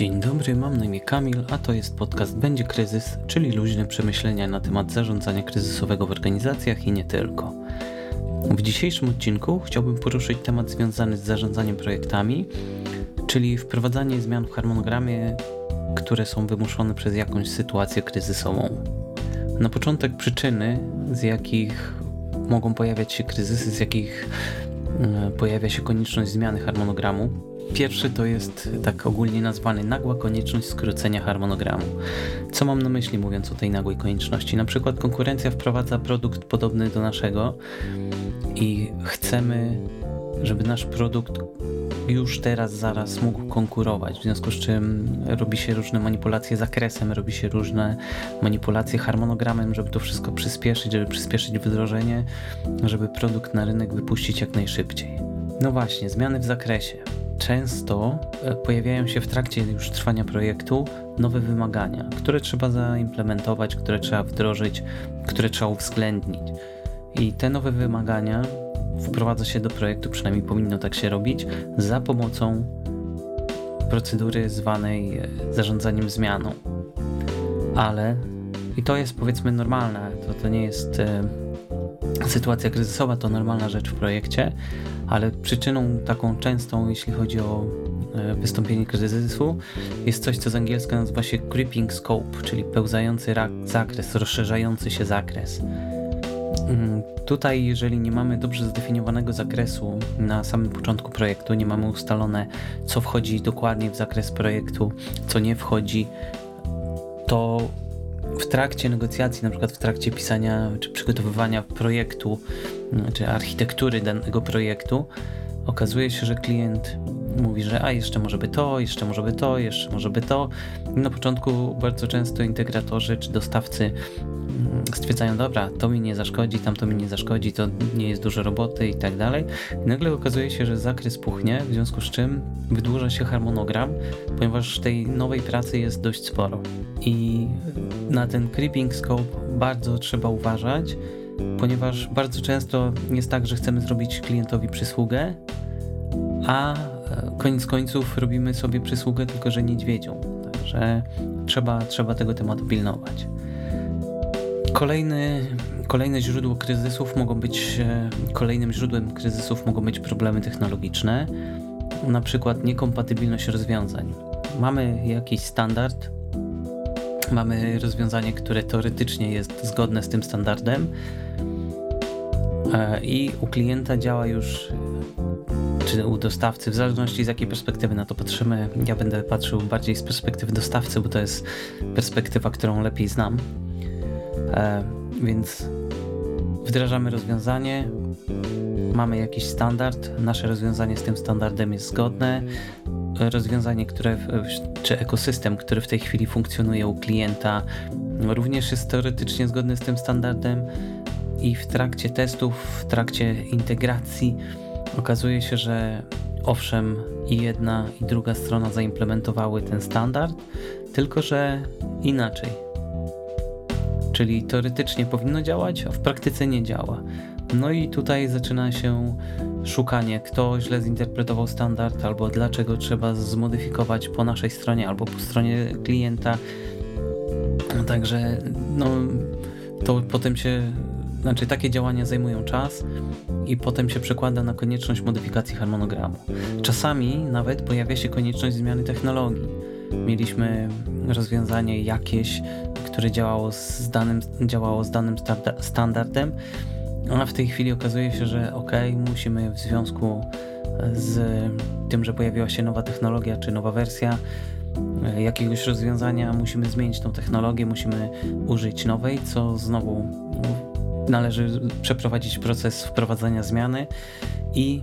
Dzień dobry, mam na imię Kamil, a to jest podcast Będzie Kryzys, czyli luźne przemyślenia na temat zarządzania kryzysowego w organizacjach i nie tylko. W dzisiejszym odcinku chciałbym poruszyć temat związany z zarządzaniem projektami, czyli wprowadzanie zmian w harmonogramie, które są wymuszone przez jakąś sytuację kryzysową. Na początek przyczyny, z jakich mogą pojawiać się kryzysy, z jakich e, pojawia się konieczność zmiany harmonogramu. Pierwszy to jest tak ogólnie nazwany nagła konieczność skrócenia harmonogramu. Co mam na myśli mówiąc o tej nagłej konieczności? Na przykład konkurencja wprowadza produkt podobny do naszego i chcemy, żeby nasz produkt już teraz, zaraz mógł konkurować, w związku z czym robi się różne manipulacje zakresem, robi się różne manipulacje harmonogramem, żeby to wszystko przyspieszyć, żeby przyspieszyć wdrożenie, żeby produkt na rynek wypuścić jak najszybciej. No właśnie, zmiany w zakresie. Często e, pojawiają się w trakcie już trwania projektu nowe wymagania, które trzeba zaimplementować, które trzeba wdrożyć, które trzeba uwzględnić. I te nowe wymagania wprowadza się do projektu, przynajmniej powinno tak się robić, za pomocą procedury zwanej e, zarządzaniem zmianą. Ale, i to jest powiedzmy normalne, to, to nie jest e, sytuacja kryzysowa, to normalna rzecz w projekcie, ale przyczyną taką częstą, jeśli chodzi o e, wystąpienie kryzysu, jest coś, co z angielska nazywa się creeping scope, czyli pełzający zakres, rozszerzający się zakres. Mm, tutaj, jeżeli nie mamy dobrze zdefiniowanego zakresu na samym początku projektu, nie mamy ustalone, co wchodzi dokładnie w zakres projektu, co nie wchodzi, to w trakcie negocjacji, na przykład w trakcie pisania czy przygotowywania projektu, czy architektury danego projektu, okazuje się, że klient mówi, że a jeszcze może by to, jeszcze może by to, jeszcze może by to. Na początku bardzo często integratorzy czy dostawcy stwierdzają, dobra, to mi nie zaszkodzi, tam to mi nie zaszkodzi, to nie jest dużo roboty i tak dalej. Nagle okazuje się, że zakres puchnie, w związku z czym wydłuża się harmonogram, ponieważ tej nowej pracy jest dość sporo. I na ten creeping scope bardzo trzeba uważać, ponieważ bardzo często jest tak, że chcemy zrobić klientowi przysługę, a e, koniec końców robimy sobie przysługę tylko, że niedźwiedzią. Także trzeba, trzeba tego tematu pilnować. Kolejny, kolejne źródło kryzysów mogą być, e, kolejnym źródłem kryzysów mogą być problemy technologiczne, na przykład niekompatybilność rozwiązań. Mamy jakiś standard, mamy rozwiązanie, które teoretycznie jest zgodne z tym standardem e, i u klienta działa już czy u dostawcy, w zależności z jakiej perspektywy na to patrzymy. Ja będę patrzył bardziej z perspektywy dostawcy, bo to jest perspektywa, którą lepiej znam. E, więc wdrażamy rozwiązanie, mamy jakiś standard, nasze rozwiązanie z tym standardem jest zgodne. Rozwiązanie, które, czy ekosystem, który w tej chwili funkcjonuje u klienta, również jest teoretycznie zgodny z tym standardem i w trakcie testów, w trakcie integracji okazuje się, że owszem, i jedna, i druga strona zaimplementowały ten standard, tylko że inaczej czyli teoretycznie powinno działać, a w praktyce nie działa. No i tutaj zaczyna się szukanie, kto źle zinterpretował standard, albo dlaczego trzeba zmodyfikować po naszej stronie, albo po stronie klienta. Także no, to potem się, znaczy takie działania zajmują czas i potem się przekłada na konieczność modyfikacji harmonogramu. Czasami nawet pojawia się konieczność zmiany technologii. Mieliśmy rozwiązanie jakieś które działało z danym, działało z danym standardem, a w tej chwili okazuje się, że ok, musimy w związku z tym, że pojawiła się nowa technologia czy nowa wersja e, jakiegoś rozwiązania, musimy zmienić tą technologię, musimy użyć nowej, co znowu należy przeprowadzić proces wprowadzania zmiany i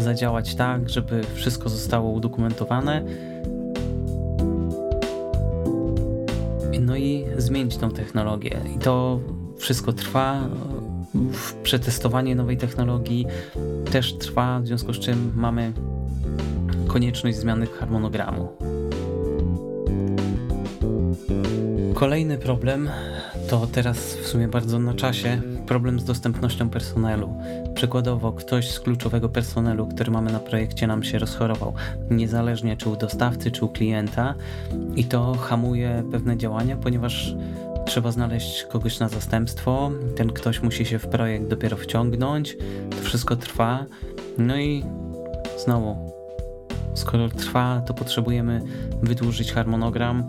zadziałać tak, żeby wszystko zostało udokumentowane, no i zmienić tą technologię. I to wszystko trwa. Przetestowanie nowej technologii też trwa, w związku z czym mamy konieczność zmiany harmonogramu. Kolejny problem to teraz w sumie bardzo na czasie problem z dostępnością personelu. Przykładowo, ktoś z kluczowego personelu, który mamy na projekcie, nam się rozchorował, niezależnie czy u dostawcy, czy u klienta, i to hamuje pewne działania, ponieważ trzeba znaleźć kogoś na zastępstwo. Ten ktoś musi się w projekt dopiero wciągnąć, to wszystko trwa. No i znowu, skoro trwa, to potrzebujemy wydłużyć harmonogram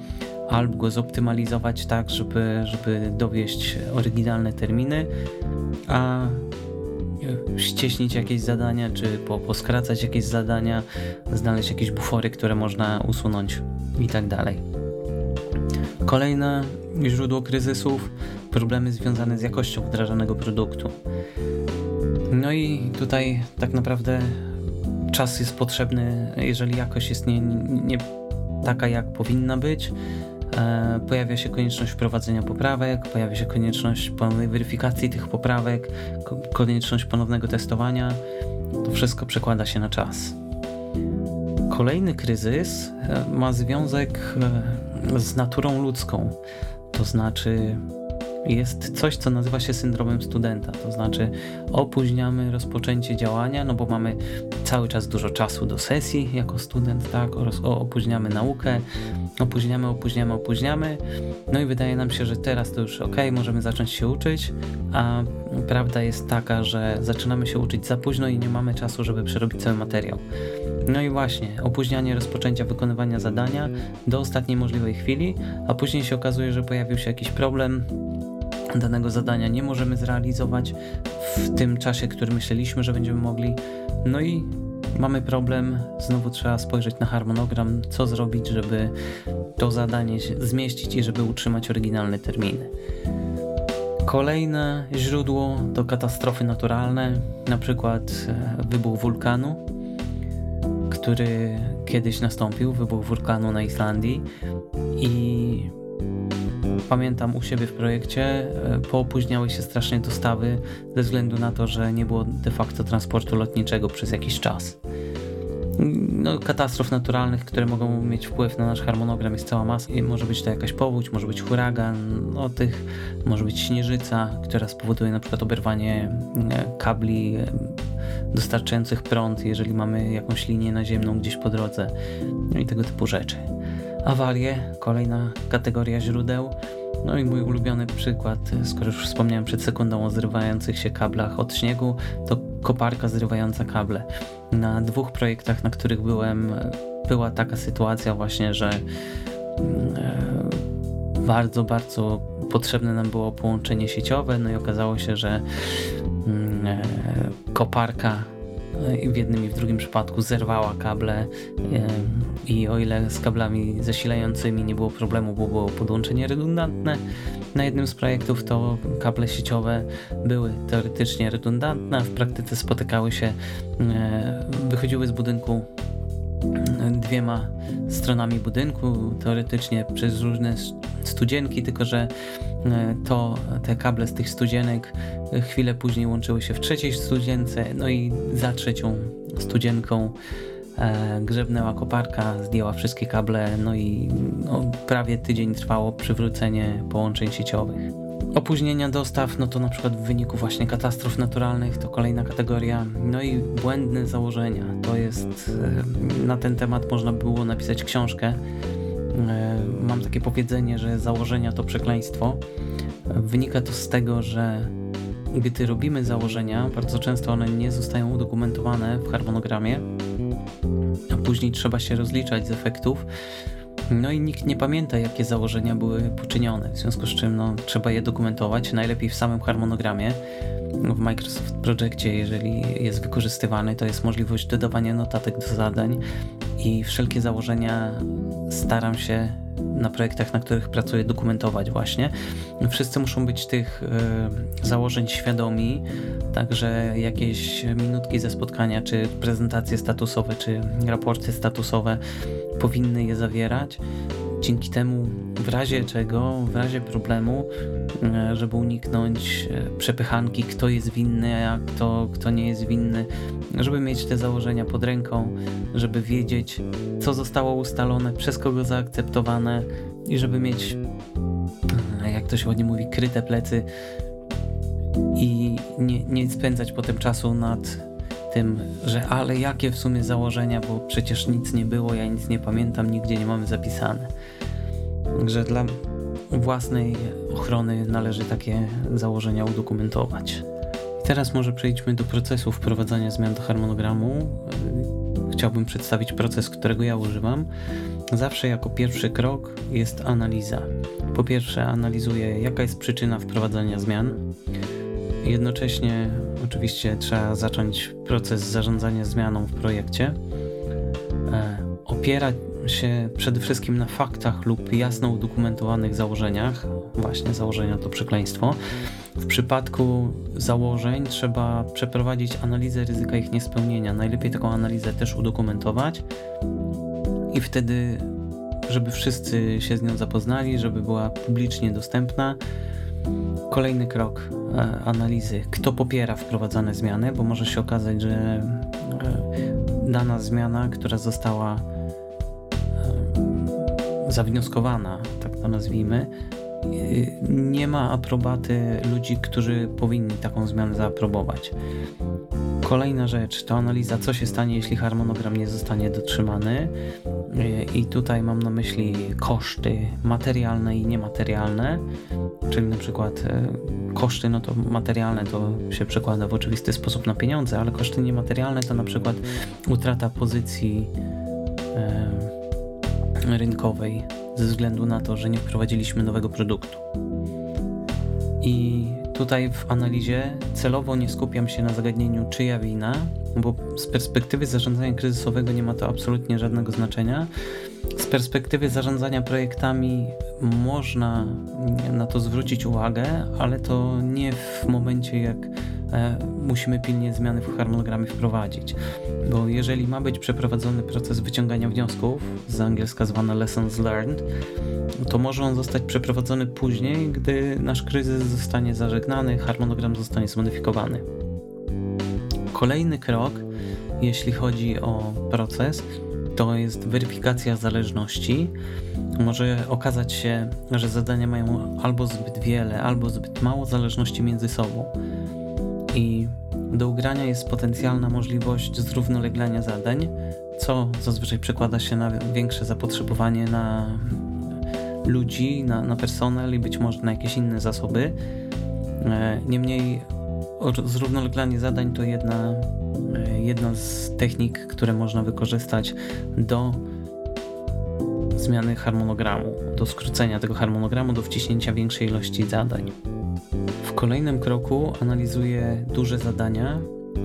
albo go zoptymalizować tak, żeby, żeby dowieść oryginalne terminy, a ścieśnić jakieś zadania, czy po, poskracać jakieś zadania, znaleźć jakieś bufory, które można usunąć i tak dalej. Kolejne źródło kryzysów, problemy związane z jakością wdrażanego produktu. No i tutaj tak naprawdę czas jest potrzebny, jeżeli jakość jest nie, nie taka, jak powinna być, E, pojawia się konieczność wprowadzenia poprawek, pojawia się konieczność ponownej weryfikacji tych poprawek, konieczność ponownego testowania. To wszystko przekłada się na czas. Kolejny kryzys e, ma związek e, z naturą ludzką, to znaczy jest coś, co nazywa się syndromem studenta. To znaczy opóźniamy rozpoczęcie działania, no bo mamy cały czas dużo czasu do sesji jako student, tak, oraz opóźniamy naukę, opóźniamy, opóźniamy, opóźniamy. No i wydaje nam się, że teraz to już ok, możemy zacząć się uczyć, a prawda jest taka, że zaczynamy się uczyć za późno i nie mamy czasu, żeby przerobić cały materiał. No i właśnie, opóźnianie rozpoczęcia wykonywania zadania do ostatniej możliwej chwili, a później się okazuje, że pojawił się jakiś problem, danego zadania nie możemy zrealizować w tym czasie, który myśleliśmy, że będziemy mogli. No i mamy problem, znowu trzeba spojrzeć na harmonogram, co zrobić, żeby to zadanie zmieścić i żeby utrzymać oryginalne terminy. Kolejne źródło to katastrofy naturalne, na przykład e, wybuch wulkanu, który kiedyś nastąpił, wybuch wulkanu na Islandii i pamiętam u siebie w projekcie, e, poopóźniały się strasznie dostawy ze względu na to, że nie było de facto transportu lotniczego przez jakiś czas. No, katastrof naturalnych, które mogą mieć wpływ na nasz harmonogram jest cała masa. I może być to jakaś powódź, może być huragan, no, tych, może być śnieżyca, która spowoduje na przykład oberwanie e, kabli e, dostarczających prąd, jeżeli mamy jakąś linię naziemną gdzieś po drodze, no i tego typu rzeczy. Awarie, kolejna kategoria źródeł. No i mój ulubiony przykład, skoro już wspomniałem przed sekundą o zrywających się kablach od śniegu, to koparka zrywająca kable. Na dwóch projektach, na których byłem, była taka sytuacja właśnie, że mm, e, bardzo, bardzo potrzebne nam było połączenie sieciowe, no i okazało się, że mm, e, koparka w jednym i w drugim przypadku zerwała kable i o ile z kablami zasilającymi nie było problemu, bo było podłączenie redundantne, na jednym z projektów to kable sieciowe były teoretycznie redundantne, a w praktyce spotykały się, wychodziły z budynku dwiema stronami budynku, teoretycznie przez różne studzienki, tylko że e, to te kable z tych studzienek chwilę później łączyły się w trzeciej studzience, no i za trzecią studzienką e, grzebnęła koparka, zdjęła wszystkie kable, no i no, prawie tydzień trwało przywrócenie połączeń sieciowych. Opóźnienia dostaw, no to na przykład w wyniku właśnie katastrof naturalnych to kolejna kategoria. No i błędne założenia. To jest, e, na ten temat można było napisać książkę. E, mam takie powiedzenie, że założenia to przekleństwo. Wynika to z tego, że gdy robimy założenia, bardzo często one nie zostają udokumentowane w harmonogramie, a później trzeba się rozliczać z efektów. No i nikt nie pamięta, jakie założenia były poczynione, w związku z czym no, trzeba je dokumentować, najlepiej w samym harmonogramie. W Microsoft Projectie, jeżeli jest wykorzystywany, to jest możliwość dodawania notatek do zadań i wszelkie założenia staram się na projektach, na których pracuję, dokumentować właśnie. Wszyscy muszą być tych y, założeń świadomi, także jakieś minutki ze spotkania, czy prezentacje statusowe, czy raporty statusowe powinny je zawierać. Dzięki temu, w razie czego, w razie problemu, e, żeby uniknąć e, przepychanki, kto jest winny, a kto, kto nie jest winny, żeby mieć te założenia pod ręką, żeby wiedzieć, co zostało ustalone, przez kogo zaakceptowane i żeby mieć to się ładnie mówi, kryte plecy i nie, nie spędzać potem czasu nad tym, że ale jakie w sumie założenia, bo przecież nic nie było, ja nic nie pamiętam, nigdzie nie mamy zapisane. Także dla własnej ochrony należy takie założenia udokumentować. I teraz może przejdźmy do procesu wprowadzania zmian do harmonogramu. Chciałbym przedstawić proces, którego ja używam. Zawsze jako pierwszy krok jest analiza. Po pierwsze analizuję jaka jest przyczyna wprowadzania zmian. Jednocześnie oczywiście trzeba zacząć proces zarządzania zmianą w projekcie. E, opierać się przede wszystkim na faktach lub jasno udokumentowanych założeniach. Właśnie założenia to przekleństwo. W przypadku założeń trzeba przeprowadzić analizę ryzyka ich niespełnienia. Najlepiej taką analizę też udokumentować i wtedy, żeby wszyscy się z nią zapoznali, żeby była publicznie dostępna. Kolejny krok e, analizy, kto popiera wprowadzane zmiany, bo może się okazać, że e, dana zmiana, która została e, zawnioskowana, tak to nazwijmy, nie ma aprobaty ludzi, którzy powinni taką zmianę zaaprobować. Kolejna rzecz to analiza, co się stanie, jeśli harmonogram nie zostanie dotrzymany. I tutaj mam na myśli koszty materialne i niematerialne, czyli na przykład e, koszty, no to materialne to się przekłada w oczywisty sposób na pieniądze, ale koszty niematerialne to na przykład utrata pozycji e, rynkowej ze względu na to, że nie wprowadziliśmy nowego produktu. I tutaj w analizie celowo nie skupiam się na zagadnieniu czyja wina, bo z perspektywy zarządzania kryzysowego nie ma to absolutnie żadnego znaczenia. Z perspektywy zarządzania projektami można na to zwrócić uwagę, ale to nie w momencie, jak musimy pilnie zmiany w harmonogramie wprowadzić. Bo jeżeli ma być przeprowadzony proces wyciągania wniosków, z angielska zwane lessons learned, to może on zostać przeprowadzony później, gdy nasz kryzys zostanie zażegnany, harmonogram zostanie zmodyfikowany. Kolejny krok, jeśli chodzi o proces, to jest weryfikacja zależności. Może okazać się, że zadania mają albo zbyt wiele, albo zbyt mało zależności między sobą. I do ugrania jest potencjalna możliwość zrównoleglania zadań, co zazwyczaj przekłada się na większe zapotrzebowanie na ludzi, na, na personel i być może na jakieś inne zasoby. E, niemniej zrównoleglanie zadań to jedna, e, jedna z technik, które można wykorzystać do zmiany harmonogramu, do skrócenia tego harmonogramu, do wciśnięcia większej ilości zadań. W kolejnym kroku analizuję duże zadania,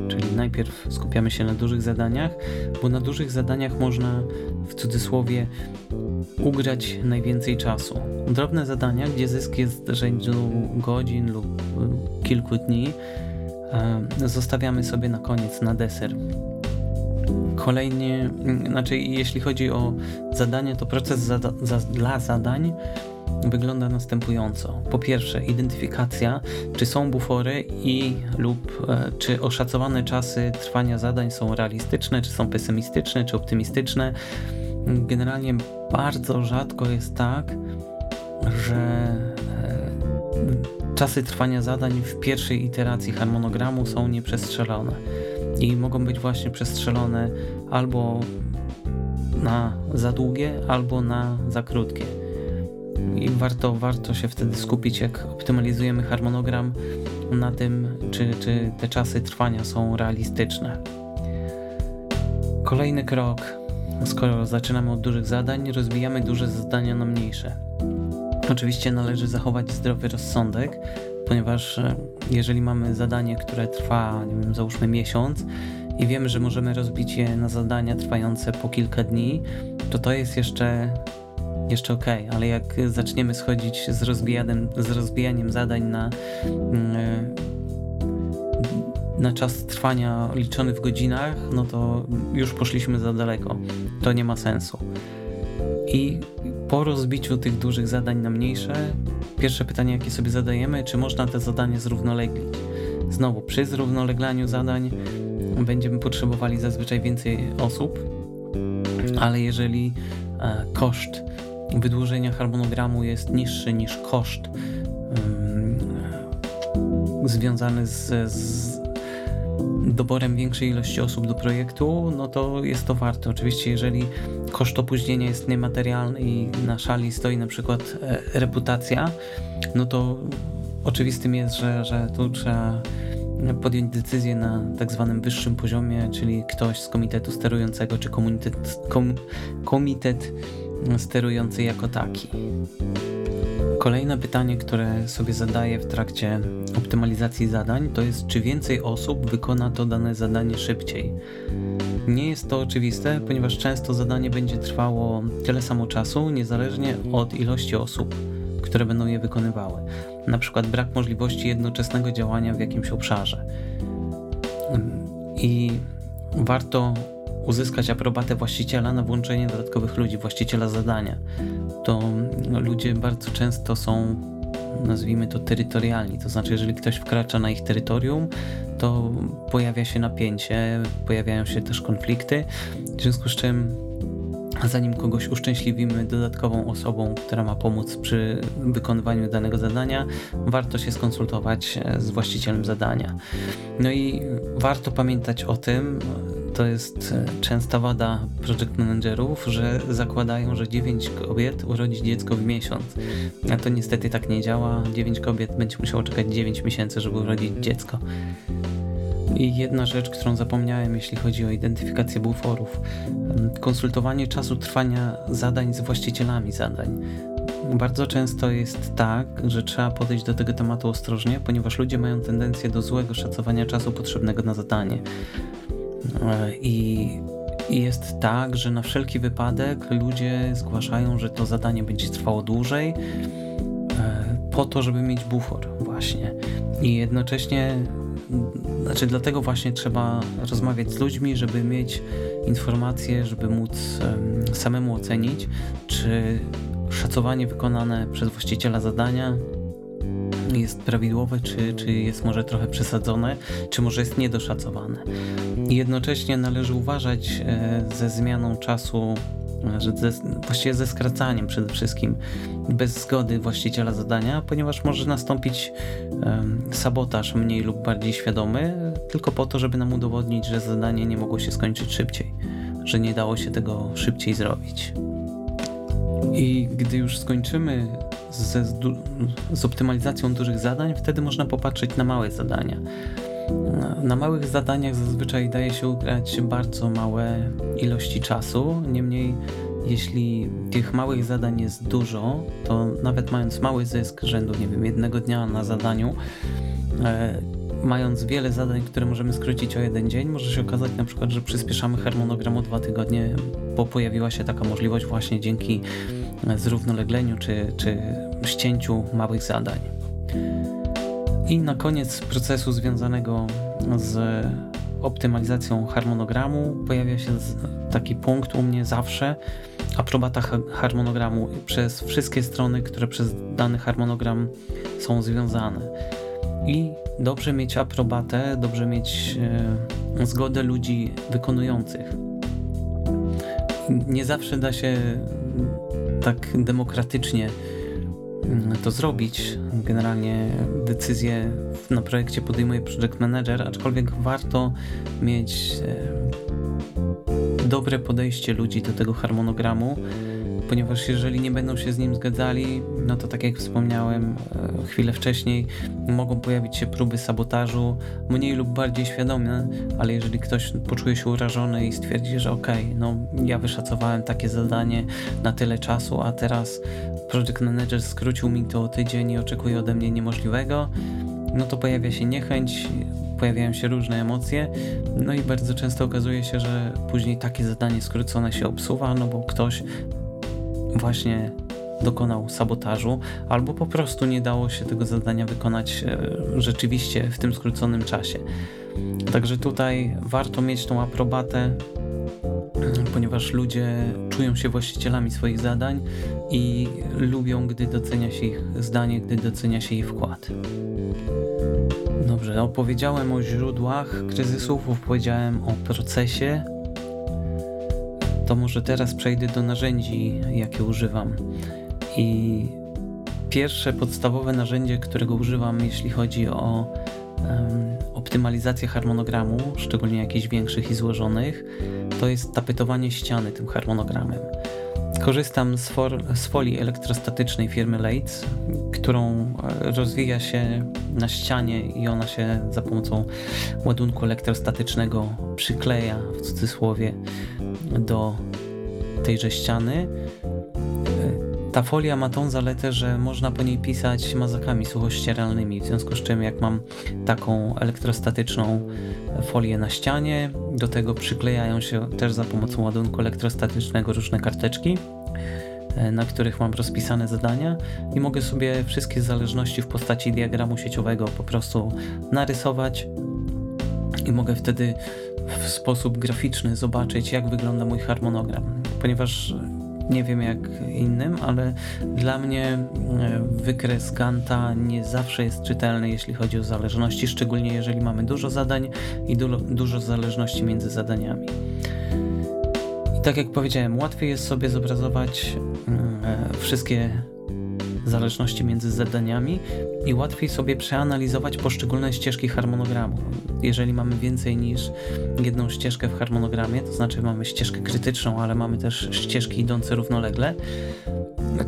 czyli najpierw skupiamy się na dużych zadaniach, bo na dużych zadaniach można w cudzysłowie ugrać najwięcej czasu. Drobne zadania, gdzie zysk jest rzędu godzin lub kilku dni, e, zostawiamy sobie na koniec, na deser. Kolejnie, znaczy jeśli chodzi o zadanie, to proces za, dla zadań wygląda następująco. Po pierwsze, identyfikacja, czy są bufory i lub e, czy oszacowane czasy trwania zadań są realistyczne, czy są pesymistyczne, czy optymistyczne. Generalnie bardzo rzadko jest tak, że e, czasy trwania zadań w pierwszej iteracji harmonogramu są nieprzestrzelone i mogą być właśnie przestrzelone albo na za długie, albo na za krótkie. I warto, warto się wtedy skupić, jak optymalizujemy harmonogram, na tym, czy, czy te czasy trwania są realistyczne. Kolejny krok Skoro zaczynamy od dużych zadań, rozbijamy duże zadania na mniejsze. Oczywiście należy zachować zdrowy rozsądek, ponieważ e, jeżeli mamy zadanie, które trwa, nie wiem, załóżmy miesiąc i wiemy, że możemy rozbić je na zadania trwające po kilka dni, to to jest jeszcze jeszcze ok, ale jak zaczniemy schodzić z rozbijaniem, z rozbijaniem zadań na yy, na czas trwania liczony w godzinach, no to już poszliśmy za daleko. To nie ma sensu. I po rozbiciu tych dużych zadań na mniejsze, pierwsze pytanie, jakie sobie zadajemy, czy można te zadanie zrównoleglić. Znowu, przy zrównoleglaniu zadań będziemy potrzebowali zazwyczaj więcej osób, ale jeżeli e, koszt wydłużenia harmonogramu jest niższy niż koszt związany z, z doborem większej ilości osób do projektu, no to jest to warte. Oczywiście, jeżeli koszt opóźnienia jest niematerialny i na szali stoi na przykład e, reputacja, no to oczywistym jest, że, że tu trzeba podjąć decyzję na tak zwanym wyższym poziomie, czyli ktoś z komitetu sterującego, czy kom, komitet sterujący jako taki. Kolejne pytanie, które sobie zadaję w trakcie optymalizacji zadań, to jest, czy więcej osób wykona to dane zadanie szybciej. Nie jest to oczywiste, ponieważ często zadanie będzie trwało tyle samo czasu, niezależnie od ilości osób, które będą je wykonywały. Na przykład brak możliwości jednoczesnego działania w jakimś obszarze. I warto uzyskać aprobatę właściciela na włączenie dodatkowych ludzi, właściciela zadania. To ludzie bardzo często są, nazwijmy to, terytorialni. To znaczy, jeżeli ktoś wkracza na ich terytorium, to pojawia się napięcie, pojawiają się też konflikty, w związku z czym zanim kogoś uszczęśliwimy dodatkową osobą, która ma pomóc przy wykonywaniu danego zadania, warto się skonsultować z właścicielem zadania. No i warto pamiętać o tym, to jest e, częsta wada project managerów, że zakładają, że 9 kobiet urodzi dziecko w miesiąc. A to niestety tak nie działa. 9 kobiet będzie musiało czekać 9 miesięcy, żeby urodzić dziecko. I jedna rzecz, którą zapomniałem, jeśli chodzi o identyfikację buforów. Konsultowanie czasu trwania zadań z właścicielami zadań. Bardzo często jest tak, że trzeba podejść do tego tematu ostrożnie, ponieważ ludzie mają tendencję do złego szacowania czasu potrzebnego na zadanie. E, I, jest tak, że na wszelki wypadek ludzie zgłaszają, że to zadanie będzie trwało dłużej, e, po to, żeby mieć bufor, właśnie. I jednocześnie, znaczy, dlatego właśnie trzeba rozmawiać z ludźmi, żeby mieć informacje, żeby móc samemu ocenić, czy szacowanie wykonane przez właściciela zadania jest prawidłowe, czy, czy jest może trochę przesadzone, czy może jest niedoszacowane. Jednocześnie należy uważać e, ze zmianą czasu, e, ze, właściwie ze skracaniem przede wszystkim, bez zgody właściciela zadania, ponieważ może nastąpić sabotaż mniej lub bardziej świadomy, tylko po to, żeby nam udowodnić, że zadanie nie mogło się skończyć szybciej, że nie dało się tego szybciej zrobić. I gdy już skończymy z optymalizacją dużych zadań, wtedy można popatrzeć na małe zadania. Na małych zadaniach zazwyczaj daje się ugrać bardzo małe ilości czasu, niemniej jeśli tych małych zadań jest dużo, to nawet mając mały zysk rzędu, nie wiem, jednego dnia na zadaniu, e, mając wiele zadań, które możemy skrócić o jeden dzień, może się okazać na przykład, że przyspieszamy harmonogram o dwa tygodnie, bo pojawiła się taka możliwość właśnie dzięki zrównolegleniu czy, czy ścięciu małych zadań. I na koniec procesu związanego z optymalizacją harmonogramu pojawia się taki punkt u mnie zawsze aprobata harmonogramu przez wszystkie strony, które przez dany harmonogram są związane. I dobrze mieć aprobatę, dobrze mieć e, zgodę ludzi wykonujących. Nie zawsze da się tak demokratycznie mm, to zrobić. Generalnie decyzję na projekcie podejmuje project manager, aczkolwiek warto mieć e, dobre podejście ludzi do tego harmonogramu ponieważ jeżeli nie będą się z nim zgadzali, no to tak jak wspomniałem e, chwilę wcześniej, mogą pojawić się próby sabotażu, mniej lub bardziej świadome, ale jeżeli ktoś poczuje się urażony i stwierdzi, że okej, okay, no ja wyszacowałem takie zadanie na tyle czasu, a teraz project manager skrócił mi to o tydzień i oczekuje ode mnie niemożliwego, no to pojawia się niechęć, pojawiają się różne emocje, no i bardzo często okazuje się, że później takie zadanie skrócone się obsuwa, no bo ktoś właśnie dokonał sabotażu, albo po prostu nie dało się tego zadania wykonać e, rzeczywiście w tym skróconym czasie. Także tutaj warto mieć tą aprobatę, ponieważ ludzie czują się właścicielami swoich zadań i lubią, gdy docenia się ich zdanie, gdy docenia się ich wkład. Dobrze, opowiedziałem o źródłach kryzysów, opowiedziałem o procesie, to może teraz przejdę do narzędzi, jakie używam. I pierwsze podstawowe narzędzie, którego używam, jeśli chodzi o um, optymalizację harmonogramu, szczególnie jakichś większych i złożonych, to jest tapetowanie ściany tym harmonogramem. Korzystam z, for, z folii elektrostatycznej firmy Leitz, którą e, rozwija się na ścianie i ona się za pomocą ładunku elektrostatycznego przykleja w cudzysłowie do tejże ściany. Ta folia ma tą zaletę, że można po niej pisać mazakami suchościeralnymi, w związku z czym jak mam taką elektrostatyczną folię na ścianie, do tego przyklejają się też za pomocą ładunku elektrostatycznego różne karteczki, e, na których mam rozpisane zadania i mogę sobie wszystkie zależności w postaci diagramu sieciowego po prostu narysować i mogę wtedy w sposób graficzny zobaczyć, jak wygląda mój harmonogram. Ponieważ nie wiem jak innym, ale dla mnie e, wykres Ganta nie zawsze jest czytelny, jeśli chodzi o zależności, szczególnie jeżeli mamy dużo zadań i du dużo zależności między zadaniami. I tak jak powiedziałem, łatwiej jest sobie zobrazować mm, e, wszystkie zależności między zadaniami i łatwiej sobie przeanalizować poszczególne ścieżki harmonogramu. Jeżeli mamy więcej niż jedną ścieżkę w harmonogramie, to znaczy mamy ścieżkę krytyczną, ale mamy też ścieżki idące równolegle,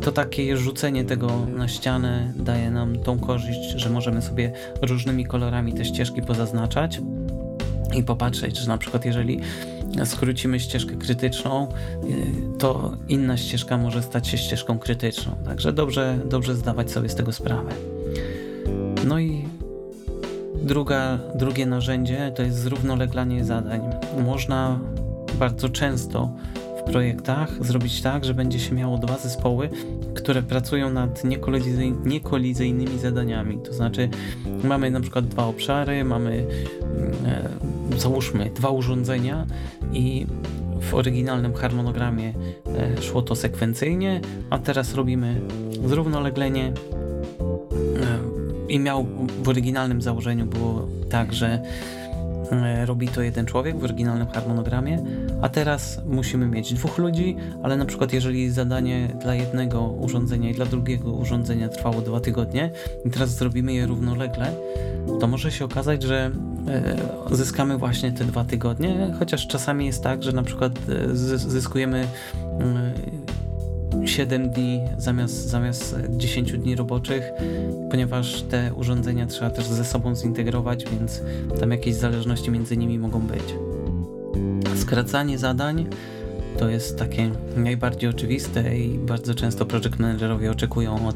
to takie rzucenie tego na ścianę daje nam tą korzyść, że możemy sobie różnymi kolorami te ścieżki pozaznaczać i popatrzeć, że na przykład jeżeli skrócimy ścieżkę krytyczną, y, to inna ścieżka może stać się ścieżką krytyczną. Także dobrze, dobrze zdawać sobie z tego sprawę. No i druga, drugie narzędzie to jest zrównoleglanie zadań. Można bardzo często w projektach zrobić tak, że będzie się miało dwa zespoły, które pracują nad niekolizyjnymi zadaniami. To znaczy mamy na przykład dwa obszary, mamy e, załóżmy dwa urządzenia i w oryginalnym harmonogramie e, szło to sekwencyjnie, a teraz robimy zrównoleglenie e, i miał w oryginalnym założeniu było tak, że robi to jeden człowiek w oryginalnym harmonogramie, a teraz musimy mieć dwóch ludzi, ale na przykład jeżeli zadanie dla jednego urządzenia i dla drugiego urządzenia trwało dwa tygodnie i teraz zrobimy je równolegle, to może się okazać, że e, zyskamy właśnie te dwa tygodnie, chociaż czasami jest tak, że na przykład e, zyskujemy 7 mm, dni zamiast, zamiast 10 dni roboczych, ponieważ te urządzenia trzeba też ze sobą zintegrować, więc tam jakieś zależności między nimi mogą być. Skracanie zadań to jest takie najbardziej oczywiste i bardzo często project managerowie oczekują od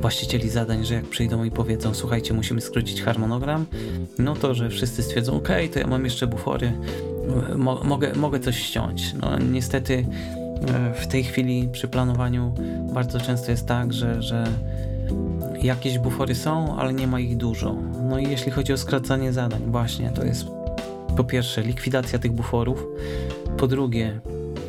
właścicieli zadań, że jak przyjdą i powiedzą słuchajcie, musimy skrócić harmonogram, no to, że wszyscy stwierdzą ok, to ja mam jeszcze bufory, mo mogę, mogę coś ściąć. No niestety w tej chwili przy planowaniu bardzo często jest tak, że, że jakieś bufory są, ale nie ma ich dużo. No i jeśli chodzi o skracanie zadań, właśnie to jest po pierwsze likwidacja tych buforów, po drugie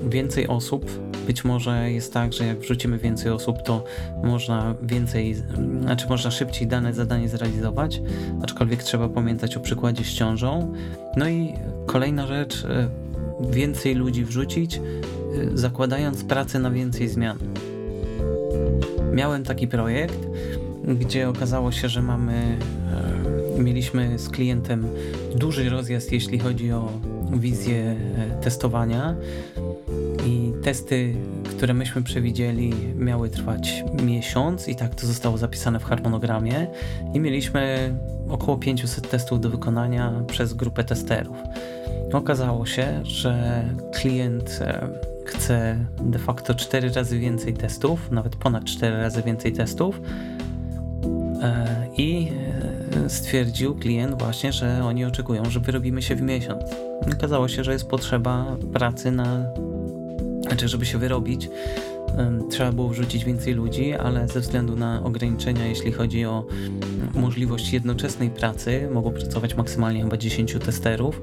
więcej osób. Być może jest tak, że jak wrzucimy więcej osób, to można więcej, znaczy można szybciej dane zadanie zrealizować, aczkolwiek trzeba pamiętać o przykładzie z ciążą. No i kolejna rzecz, e, więcej ludzi wrzucić, e, zakładając pracę na więcej zmian. Miałem taki projekt, gdzie okazało się, że mamy, e, mieliśmy z klientem duży rozjazd, jeśli chodzi o wizję testowania i testy, które myśmy przewidzieli, miały trwać miesiąc i tak to zostało zapisane w harmonogramie i mieliśmy około 500 testów do wykonania przez grupę testerów. Okazało się, że klient e, chce de facto 4 razy więcej testów, nawet ponad 4 razy więcej testów e, i e, stwierdził klient właśnie, że oni oczekują, że wyrobimy się w miesiąc. Okazało się, że jest potrzeba pracy na znaczy, żeby się wyrobić, trzeba było wrzucić więcej ludzi, ale ze względu na ograniczenia, jeśli chodzi o możliwość jednoczesnej pracy, mogło pracować maksymalnie chyba 10 testerów,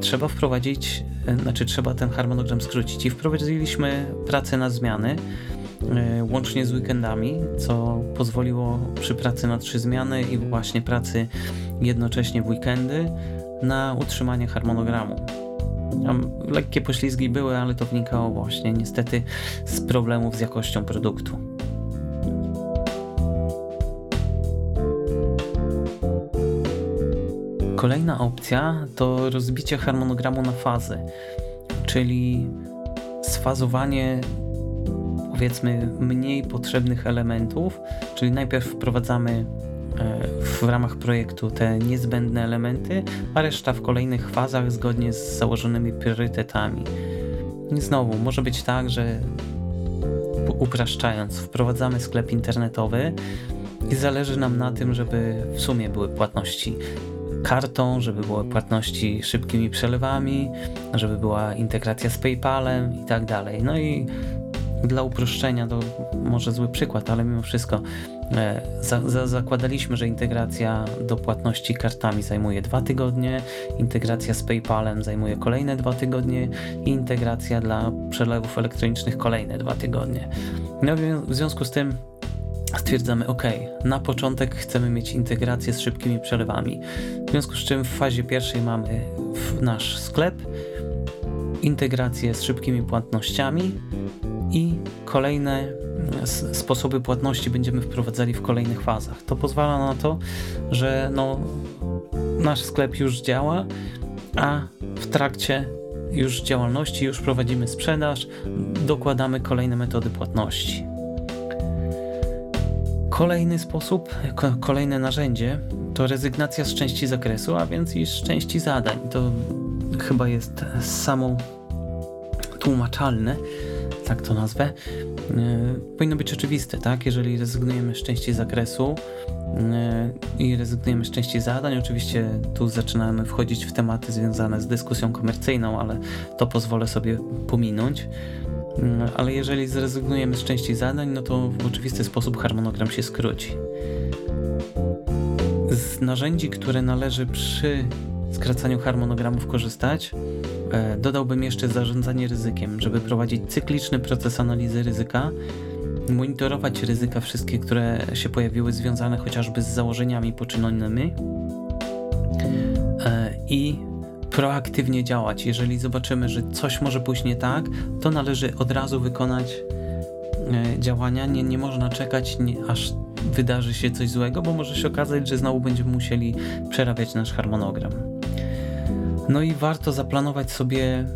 trzeba wprowadzić, znaczy trzeba ten harmonogram skrócić i wprowadziliśmy pracę na zmiany, e, łącznie z weekendami, co pozwoliło przy pracy na trzy zmiany i właśnie pracy jednocześnie w weekendy na utrzymanie harmonogramu. Tam lekkie poślizgi były, ale to wnikało właśnie niestety z problemów z jakością produktu. Kolejna opcja to rozbicie harmonogramu na fazy, czyli sfazowanie powiedzmy mniej potrzebnych elementów, czyli najpierw wprowadzamy e, w ramach projektu te niezbędne elementy, a reszta w kolejnych fazach zgodnie z założonymi priorytetami. I znowu, może być tak, że upraszczając, wprowadzamy sklep internetowy i zależy nam na tym, żeby w sumie były płatności kartą, żeby były płatności szybkimi przelewami, żeby była integracja z PayPalem i tak dalej. No i dla uproszczenia, to może zły przykład, ale mimo wszystko e, za, za, zakładaliśmy, że integracja do płatności kartami zajmuje dwa tygodnie, integracja z PayPalem zajmuje kolejne dwa tygodnie i integracja dla przelewów elektronicznych kolejne dwa tygodnie. No w związku z tym stwierdzamy, ok, na początek chcemy mieć integrację z szybkimi przelewami. W związku z czym w fazie pierwszej mamy nasz sklep, integrację z szybkimi płatnościami i kolejne mm, sposoby płatności będziemy wprowadzali w kolejnych fazach. To pozwala na to, że no, nasz sklep już działa, a w trakcie już działalności, już prowadzimy sprzedaż, dokładamy kolejne metody płatności. Kolejny sposób, kolejne narzędzie to rezygnacja z części zakresu, a więc i z części zadań. To chyba jest samo tłumaczalne, tak to nazwę. E, powinno być oczywiste, tak? Jeżeli rezygnujemy z części zakresu e, i rezygnujemy z części zadań, oczywiście tu zaczynamy wchodzić w tematy związane z dyskusją komercyjną, ale to pozwolę sobie pominąć. Mm, ale jeżeli zrezygnujemy z części zadań, no to w oczywisty sposób harmonogram się skróci. Z narzędzi, które należy przy skracaniu harmonogramów korzystać, dodałbym jeszcze zarządzanie ryzykiem, żeby prowadzić cykliczny proces analizy ryzyka, monitorować ryzyka wszystkie, które się pojawiły związane chociażby z założeniami poczynionymi e, i proaktywnie działać. Jeżeli zobaczymy, że coś może pójść nie tak, to należy od razu wykonać e, działania. Nie, nie można czekać, nie, aż wydarzy się coś złego, bo może się okazać, że znowu będziemy musieli przerabiać nasz harmonogram. No i warto zaplanować sobie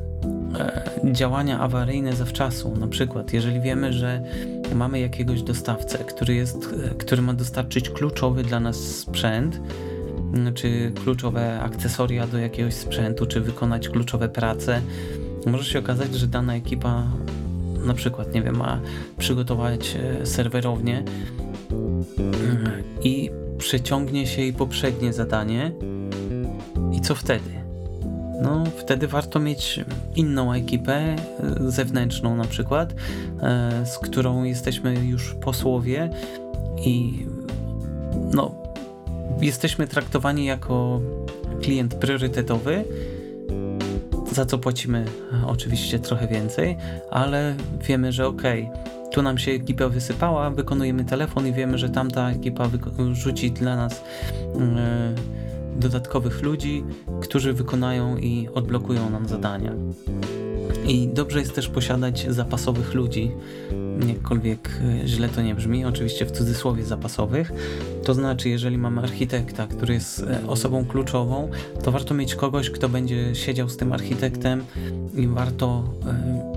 e, działania awaryjne zawczasu. Na przykład, jeżeli wiemy, że mamy jakiegoś dostawcę, który, jest, e, który ma dostarczyć kluczowy dla nas sprzęt, czy kluczowe akcesoria do jakiegoś sprzętu, czy wykonać kluczowe prace. Może się okazać, że dana ekipa na przykład, nie wiem, ma przygotować e, serwerownię e, i przeciągnie się jej poprzednie zadanie i co wtedy? No, wtedy warto mieć inną ekipę e, zewnętrzną na przykład, z którą jesteśmy już posłowie i no, jesteśmy traktowani jako klient priorytetowy, za co płacimy oczywiście trochę więcej, ale wiemy, że ok, tu nam się ekipa wysypała, wykonujemy telefon i wiemy, że tamta ekipa rzuci dla nas yy, dodatkowych ludzi, którzy wykonają i odblokują nam zadania. I dobrze jest też posiadać zapasowych ludzi, jakkolwiek e, źle to nie brzmi, oczywiście w cudzysłowie zapasowych. To znaczy, jeżeli mamy architekta, który jest e, osobą kluczową, to warto mieć kogoś, kto będzie siedział z tym architektem i warto e,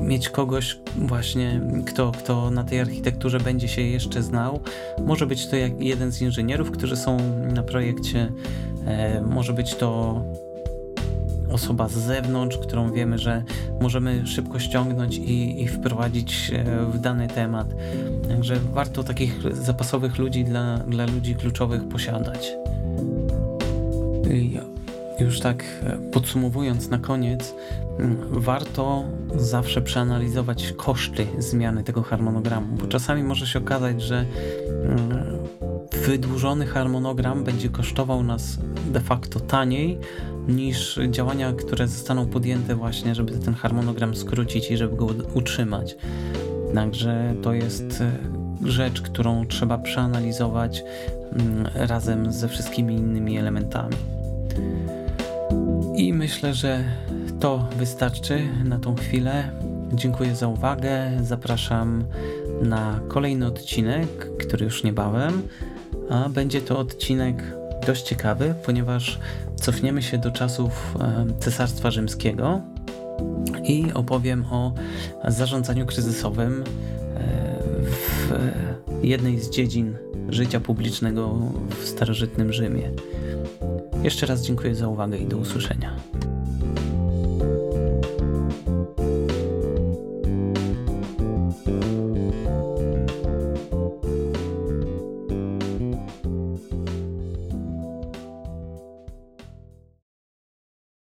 mieć kogoś właśnie, kto, kto na tej architekturze będzie się jeszcze znał. Może być to jak jeden z inżynierów, którzy są na projekcie, może być to osoba z zewnątrz, którą wiemy, że możemy szybko ściągnąć i, i wprowadzić w dany temat. Także warto takich zapasowych ludzi dla, dla ludzi kluczowych posiadać. Już tak e, podsumowując na koniec, warto zawsze przeanalizować koszty zmiany tego harmonogramu, bo czasami może się okazać, że wydłużony harmonogram będzie kosztował nas de facto taniej niż działania, które zostaną podjęte właśnie, żeby ten harmonogram skrócić i żeby go utrzymać. Także to jest e, rzecz, którą trzeba przeanalizować mm, razem ze wszystkimi innymi elementami. I myślę, że to wystarczy na tą chwilę. Dziękuję za uwagę. Zapraszam na kolejny odcinek, który już niebawem, a będzie to odcinek dość ciekawy, ponieważ cofniemy się do czasów e, Cesarstwa Rzymskiego i opowiem o zarządzaniu kryzysowym e, w jednej z dziedzin życia publicznego w starożytnym Rzymie. Jeszcze raz dziękuję za uwagę i do usłyszenia.